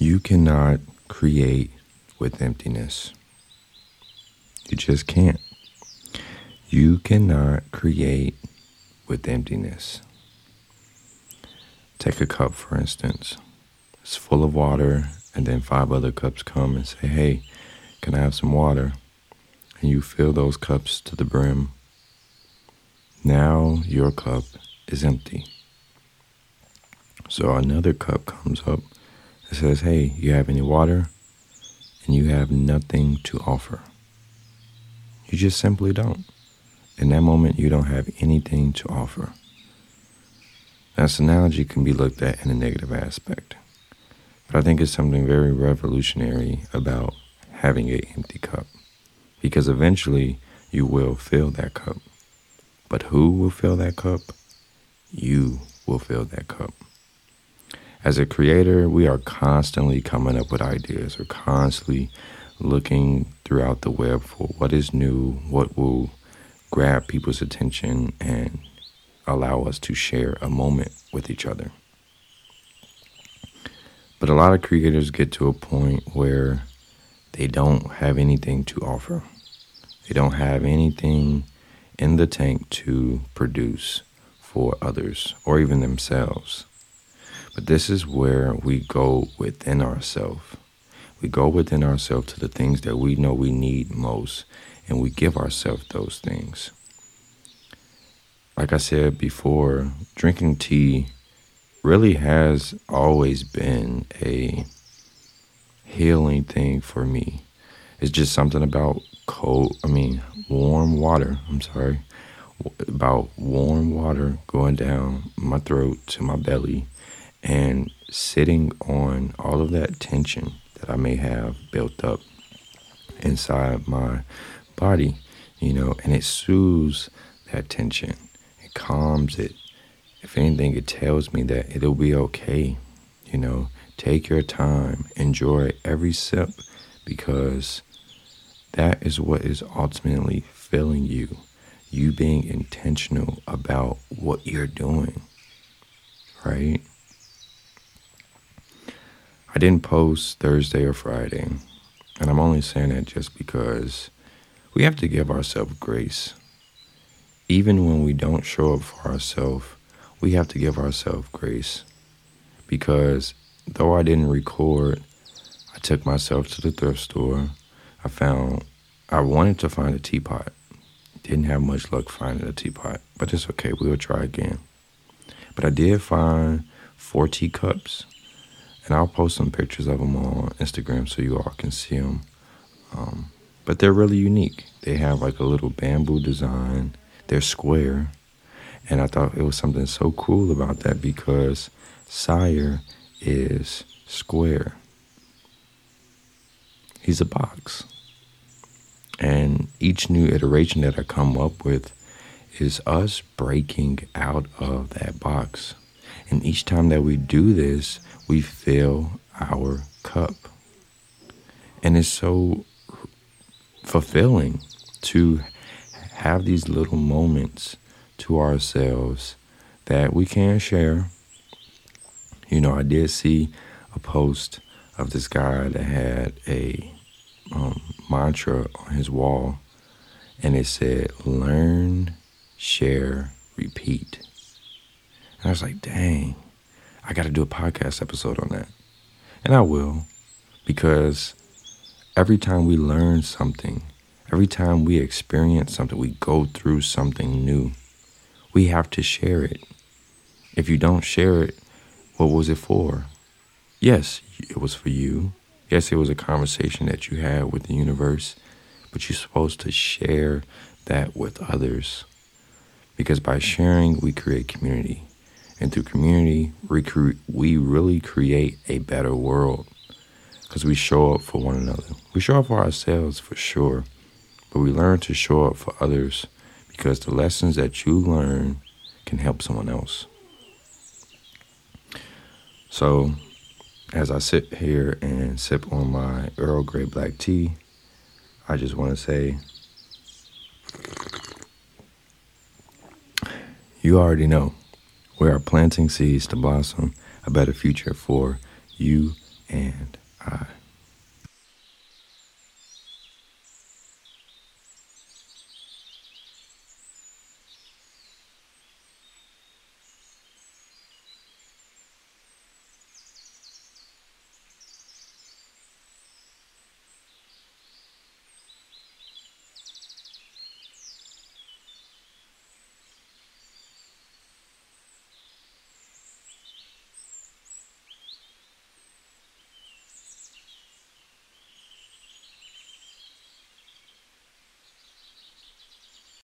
You cannot create with emptiness. You just can't. You cannot create with emptiness. Take a cup, for instance. It's full of water, and then five other cups come and say, Hey, can I have some water? And you fill those cups to the brim. Now your cup is empty. So another cup comes up and says, Hey, you have any water? And you have nothing to offer. You just simply don't. In that moment, you don't have anything to offer. Now, this analogy can be looked at in a negative aspect, but I think it's something very revolutionary about having an empty cup because eventually you will fill that cup. But who will fill that cup? You will fill that cup. As a creator, we are constantly coming up with ideas. We're constantly looking throughout the web for what is new, what will grab people's attention and allow us to share a moment with each other. But a lot of creators get to a point where they don't have anything to offer. They don't have anything in the tank to produce for others or even themselves. But this is where we go within ourselves. We go within ourselves to the things that we know we need most and we give ourselves those things. Like I said before, drinking tea really has always been a healing thing for me. It's just something about cold, I mean, warm water, I'm sorry, about warm water going down my throat to my belly and sitting on all of that tension that I may have built up inside my body, you know, and it soothes that tension. It calms it. If anything, it tells me that it'll be okay. You know, take your time, enjoy every sip because that is what is ultimately filling you. You being intentional about what you're doing, right? I didn't post Thursday or Friday, and I'm only saying that just because we have to give ourselves grace. Even when we don't show up for ourselves, we have to give ourselves grace. Because though I didn't record, I took myself to the thrift store. I found, I wanted to find a teapot. Didn't have much luck finding a teapot, but it's okay. We'll try again. But I did find four teacups, and I'll post some pictures of them on Instagram so you all can see them. Um, but they're really unique. They have like a little bamboo design. They're square. And I thought it was something so cool about that because Cyre is square. He's a box. And each new iteration that I come up with is us breaking out of that box. And each time that we do this, we fill our cup. And it's so fulfilling to have these little moments to ourselves that we can share. You know, I did see a post of this guy that had a um, mantra on his wall, and it said, Learn, share, repeat. And I was like, dang, I got to do a podcast episode on that. And I will, because Every time we learn something, every time we experience something, we go through something new, we have to share it. If you don't share it, what was it for? Yes, it was for you. Yes, it was a conversation that you had with the universe, but you're supposed to share that with others. Because by sharing, we create community. And through community, we, really create a better world because we show up for one another. We show up for ourselves for sure, but we learn to show up for others because the lessons that you learn can help someone else. So, as I sit here and sip on my Earl Grey black tea, I just want to say you already know we are planting seeds to blossom a better future for you and I.